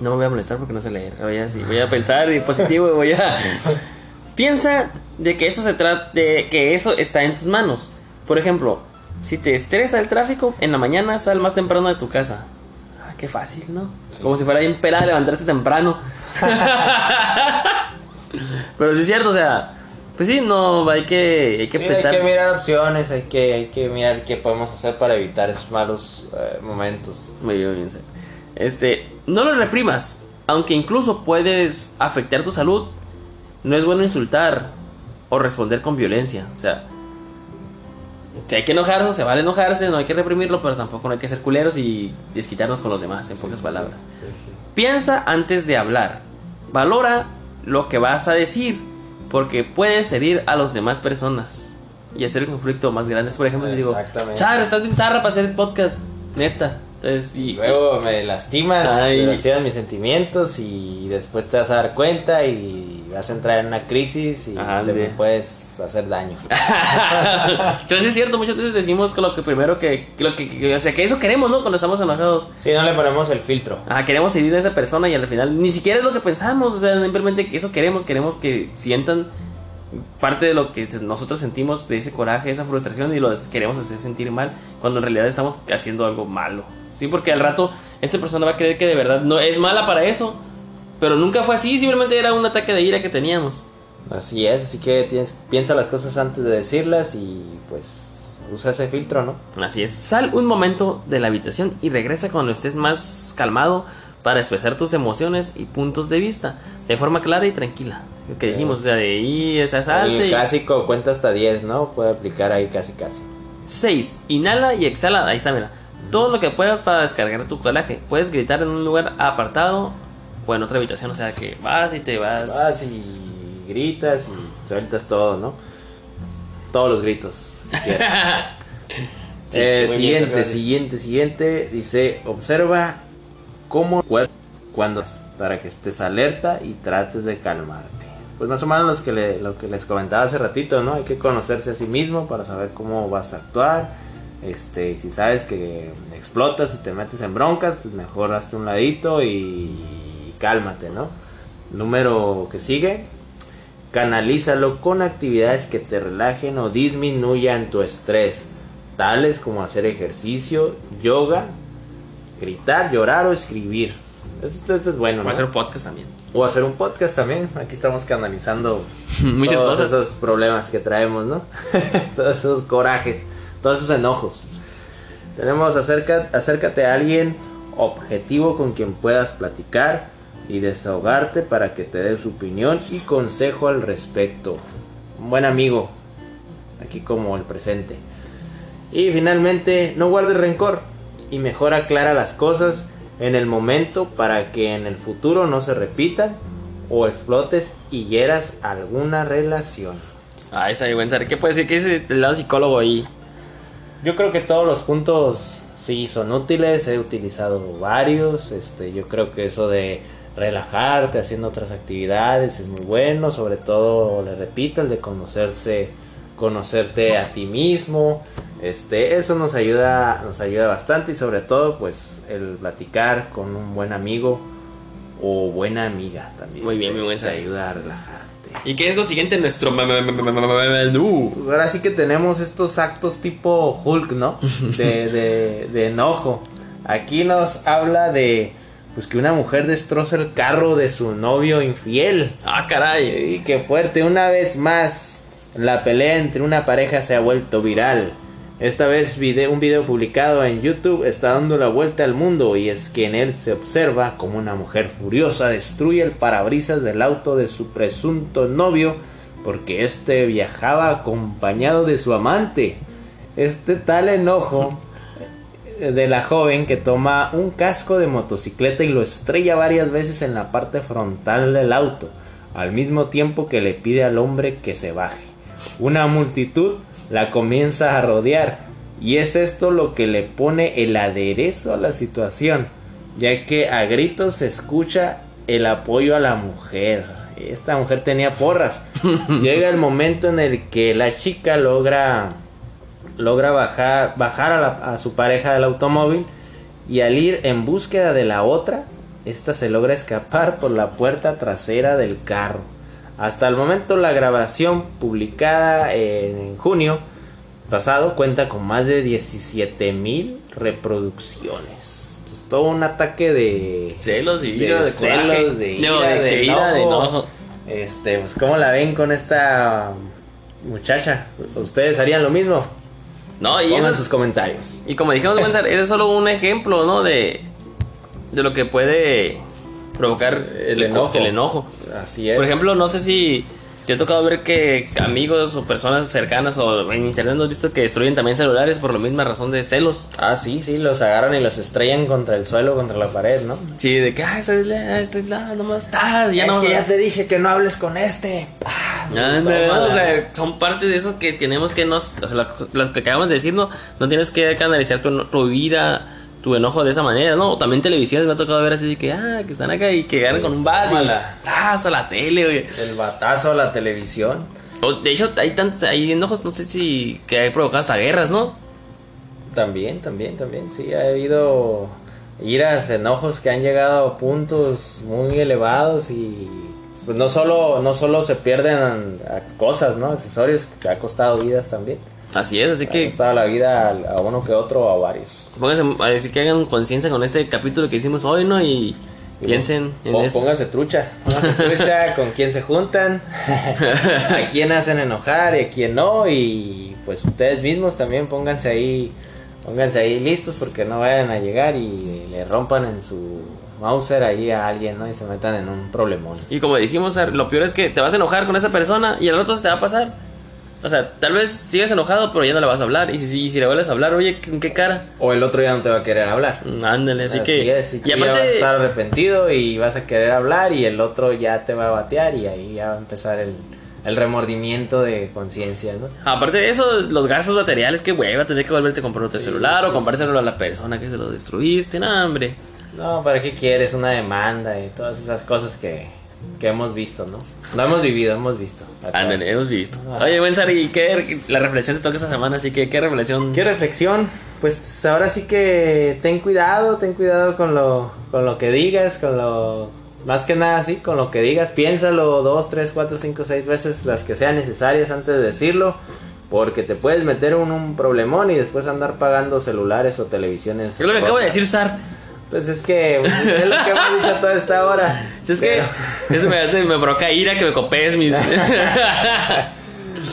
me voy a molestar porque no sé leer. Voy a, sí, voy a pensar y positivo y voy a. Piensa de que eso se trata. De que eso está en tus manos. Por ejemplo, si te estresa el tráfico, en la mañana sal más temprano de tu casa. Ah, qué fácil, ¿no? Como si fuera bien pelada levantarse temprano. Pero sí es cierto, o sea. Pues sí, no, hay que, hay que Sí, pensar. hay que mirar opciones, hay que, hay que mirar qué podemos hacer para evitar esos malos eh, momentos. Muy bien, bien. Este, no lo reprimas, aunque incluso puedes afectar tu salud. No es bueno insultar o responder con violencia. O sea, si hay que enojarse, se vale enojarse, no hay que reprimirlo, pero tampoco no hay que ser culeros y desquitarnos con los demás, en pocas palabras. Piensa antes de hablar. Valora lo que vas a decir, porque puedes herir a las demás personas y hacer el conflicto más grande. Por ejemplo, si digo. Char, estás bien zarra para hacer el podcast, neta. Entonces, y, Y luego me lastimas, Ay. me lastimas mis sentimientos y después te vas a dar cuenta y vas a entrar en una crisis y Ajá, te de- puedes hacer daño. Entonces es cierto, muchas veces decimos que lo que primero que, que lo que, que- o sea, que eso queremos, ¿no? Cuando estamos enojados. Si no le ponemos el filtro. Ah, queremos herir a esa persona y al final ni siquiera es lo que pensamos, o sea, simplemente eso queremos, queremos que sientan parte de lo que nosotros sentimos de ese coraje, esa frustración y lo queremos hacer sentir mal cuando en realidad estamos haciendo algo malo. Sí, porque al rato esta persona va a creer que de verdad no es mala para eso, pero nunca fue así, simplemente era un ataque de ira que teníamos. Así es, así que tienes, piensa las cosas antes de decirlas y pues usa ese filtro, ¿no? Así es. Sal un momento de la habitación y regresa cuando estés más calmado para expresar tus emociones y puntos de vista de forma clara y tranquila. Lo que dijimos, o sea, de ahí esa salte. El y- clásico cuenta hasta 10, ¿no? Puede aplicar ahí casi casi. 6. Inhala y exhala. Ahí está, mira. Todo lo que puedas para descargar tu coraje. Puedes gritar en un lugar apartado o en otra habitación. O sea, que vas y te vas. Vas y gritas y sueltas todo, ¿no? Todos los gritos. Sí, Eh, bien, siguiente, siguiente, siguiente. Dice, observa cómo cuer- cuando para que estés alerta y trates de calmarte. Pues más o menos los que le- lo que les comentaba hace ratito, ¿no? Hay que conocerse a sí mismo para saber cómo vas a actuar. Este, y si sabes que explotas y te metes en broncas, pues mejor hazte un ladito y cálmate, ¿no? Número que sigue, Canalízalo con actividades que te relajen o disminuyan tu estrés, tales como hacer ejercicio, yoga, gritar, llorar o escribir. Esto, esto es bueno, Va ¿no? hacer un podcast también. O hacer un podcast también. Aquí estamos canalizando Muchas todos cosas. esos problemas que traemos, ¿no? todos esos corajes, todos esos enojos. Tenemos acerca, acércate a alguien objetivo con quien puedas platicar y desahogarte para que te dé su opinión y consejo al respecto. Un buen amigo, aquí como el presente. Y finalmente, no guardes rencor y mejor aclara las cosas en el momento para que en el futuro no se repitan o explotes y hieras alguna relación. Ahí está bien, César. ¿Qué puede decir? ¿Qué dice el lado psicólogo ahí? Yo creo que todos los puntos sí son útiles, he utilizado varios, este, yo creo que eso de relajarte haciendo otras actividades es muy bueno, sobre todo, le repito, el de conocerse, conocerte a ti mismo, este, eso nos ayuda, nos ayuda bastante y sobre todo, pues, el platicar con un buen amigo o buena amiga también. Muy bien, muy buen Te ayuda a relajarte. ¿Y qué es lo siguiente en nuestro menú? Pues ahora sí que tenemos estos actos tipo Hulk, ¿no? De, de, de enojo. Aquí nos habla de pues que una mujer destroza el carro de su novio infiel. Ah, caray. Y qué fuerte, una vez más la pelea entre una pareja se ha vuelto viral. Esta vez un video publicado en YouTube está dando la vuelta al mundo y es que en él se observa como una mujer furiosa destruye el parabrisas del auto de su presunto novio porque este viajaba acompañado de su amante. Este tal enojo de la joven que toma un casco de motocicleta y lo estrella varias veces en la parte frontal del auto, al mismo tiempo que le pide al hombre que se baje. Una multitud la comienza a rodear y es esto lo que le pone el aderezo a la situación, ya que a gritos se escucha el apoyo a la mujer. Esta mujer tenía porras. Llega el momento en el que la chica logra logra bajar, bajar a, la- a su pareja del automóvil y al ir en búsqueda de la otra, esta se logra escapar por la puerta trasera del carro. Hasta el momento la grabación publicada en junio pasado cuenta con más de 17 mil reproducciones. Es todo un ataque de Celos y de ira, de, celos, coraje. de No, ira, de, de que ira, de enojo. enojo. Este, pues cómo la ven con esta muchacha. ¿Ustedes harían lo mismo? No, y Pongan eso- sus comentarios. Y como dijimos, es solo un ejemplo, ¿no? De, de lo que puede provocar El enojo. El enojo. Así es. Por ejemplo, no sé si te ha tocado ver que amigos o personas cercanas o en internet has visto que destruyen también celulares por la misma razón de celos. Ah, sí, sí, los agarran y los estrellan contra el suelo, contra la pared, ¿no? Sí, de que, ah, esta es la, esta es la, nomás está, ya no. te dije que no hables con este. Ah, Ándale, tómala. o sea, son partes de eso que tenemos que nos, o sea, lo- las que acabamos de decir, no, no tienes que canalizar tu, tu ira, tu enojo de esa manera, ¿no? O También televisiones me ha tocado ver así de que, ah, que están acá y que agarran con un bat a la tele, oye. El batazo a la televisión. O, de hecho, hay tantos, hay enojos, no sé si, que hay provocado hasta guerras, ¿no? También, también, también. Sí, ha habido iras, enojos que han llegado a puntos muy elevados y pues no solo, no solo se pierden cosas, ¿no? Accesorios que ha costado vidas también. Así es, así Ha que costado la vida a, a uno que otro o a varios. pónganse, así que hagan conciencia con este capítulo que hicimos hoy, ¿no? Y piensen en esto. Pónganse trucha, pónganse trucha con quién se juntan, a quién hacen enojar y a quién no y pues ustedes mismos también pónganse ahí, pónganse ahí listos porque no vayan a llegar y le rompan en su Mauser ahí a alguien, ¿no? Y se metan en un problemón. Y como dijimos, lo peor es que te vas a enojar con esa persona y al rato se te va a pasar. O sea, tal vez sigas enojado, pero ya no le vas a hablar. Y si, si, si le vuelves a hablar, oye, ¿con qué cara? O el otro ya no te va a querer hablar. Mm, Ándale, así, que. es, y, y ya vas a aparte, estar arrepentido y vas a querer hablar y el otro ya te va a batear y ahí ya va a empezar el, el remordimiento de conciencia, ¿no? aparte de eso, los gastos materiales, qué hueva, tener que volverte a comprar otro Sí, celular o comprárselo a la persona que se lo destruiste, no, hombre. No, ¿para qué quieres una demanda y todas esas cosas que, que hemos visto, no? No hemos vivido, hemos visto. Ándale, hemos visto. Ah. Oye, buen Sari, ¿y qué la reflexión te toca esta semana? Así que, ¿qué reflexión? ¿Qué reflexión? Pues ahora sí que ten cuidado, ten cuidado con lo, con lo que digas, con lo... Más que nada, sí, con lo que digas, piénsalo dos, tres, cuatro, cinco, seis veces las que sean necesarias antes de decirlo, porque te puedes meter en un problemón y después andar pagando celulares o televisiones. Es lo que acabo de decir, Sar. Pues es que pues, es lo que hemos dicho toda esta hora. Si es que eso me hace, me provoca ira que me copees mis.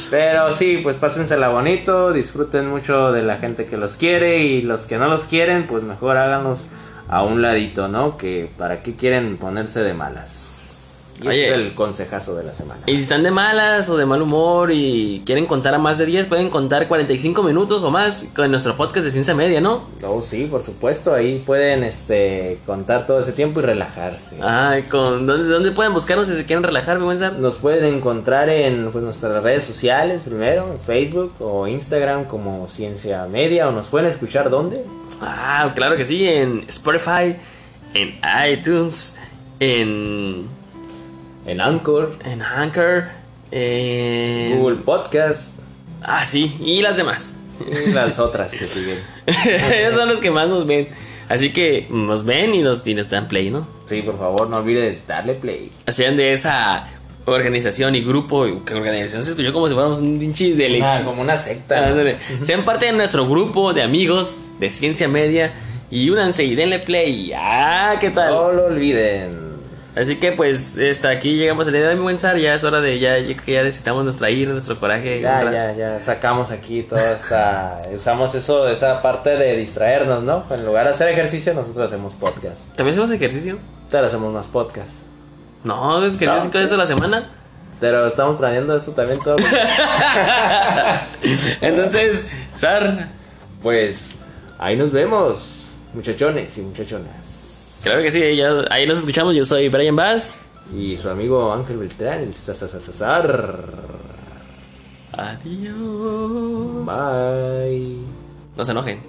Pero sí, pues pásensela bonito, disfruten mucho de la gente que los quiere y los que no los quieren, pues mejor háganlos a un ladito, ¿no? Que para qué quieren ponerse de malas. Y Oye. ese es el consejazo de la semana. Y si están de malas o de mal humor y quieren contar a más de 10, pueden contar 45 minutos o más con nuestro podcast de ciencia media, ¿no? Oh, sí, por supuesto. Ahí pueden este, contar todo ese tiempo y relajarse. Ay, con, ¿dónde, ¿dónde pueden buscarnos si se quieren relajar, Sar? Nos pueden encontrar en pues, nuestras redes sociales primero, en Facebook o Instagram como Ciencia Media. O nos pueden escuchar ¿dónde? Ah, claro que sí, en Spotify, en iTunes, en, En Anchor, en Anchor, en... Google Podcast Ah, sí, y las demás. y las otras que siguen. Ellos son los que más nos ven. Así que nos ven y nos, y nos dan play, ¿no? Sí, por favor, no olvides darle play. Hacían de esa organización y grupo. Que organización se escuchó como si fuéramos un pinche de Ah, como una secta. Sean parte de nuestro grupo de amigos de ciencia media. Y únanse y denle play. Ah, ¿qué tal? No lo olviden. Así que pues hasta aquí llegamos el día de mi buen Sar. Ya es hora de ya, que ya necesitamos nuestra ira, nuestro coraje. Ya, ¿verdad? ya, ya sacamos aquí toda esta. Usamos eso, esa parte de distraernos, ¿no? En lugar de hacer ejercicio, nosotros hacemos podcast. ¿También hacemos ejercicio? Ahora hacemos más podcast. No, es que No, cinco sí. veces a la semana. Pero estamos planeando esto también todo. Entonces, Sar, pues ahí nos vemos, muchachones y muchachonas. Claro que sí, ya- ahí nos escuchamos. Yo soy Brian Bass. Y su amigo Ángel Beltrán, el Sasasasar. Adiós. Bye. No se enojen.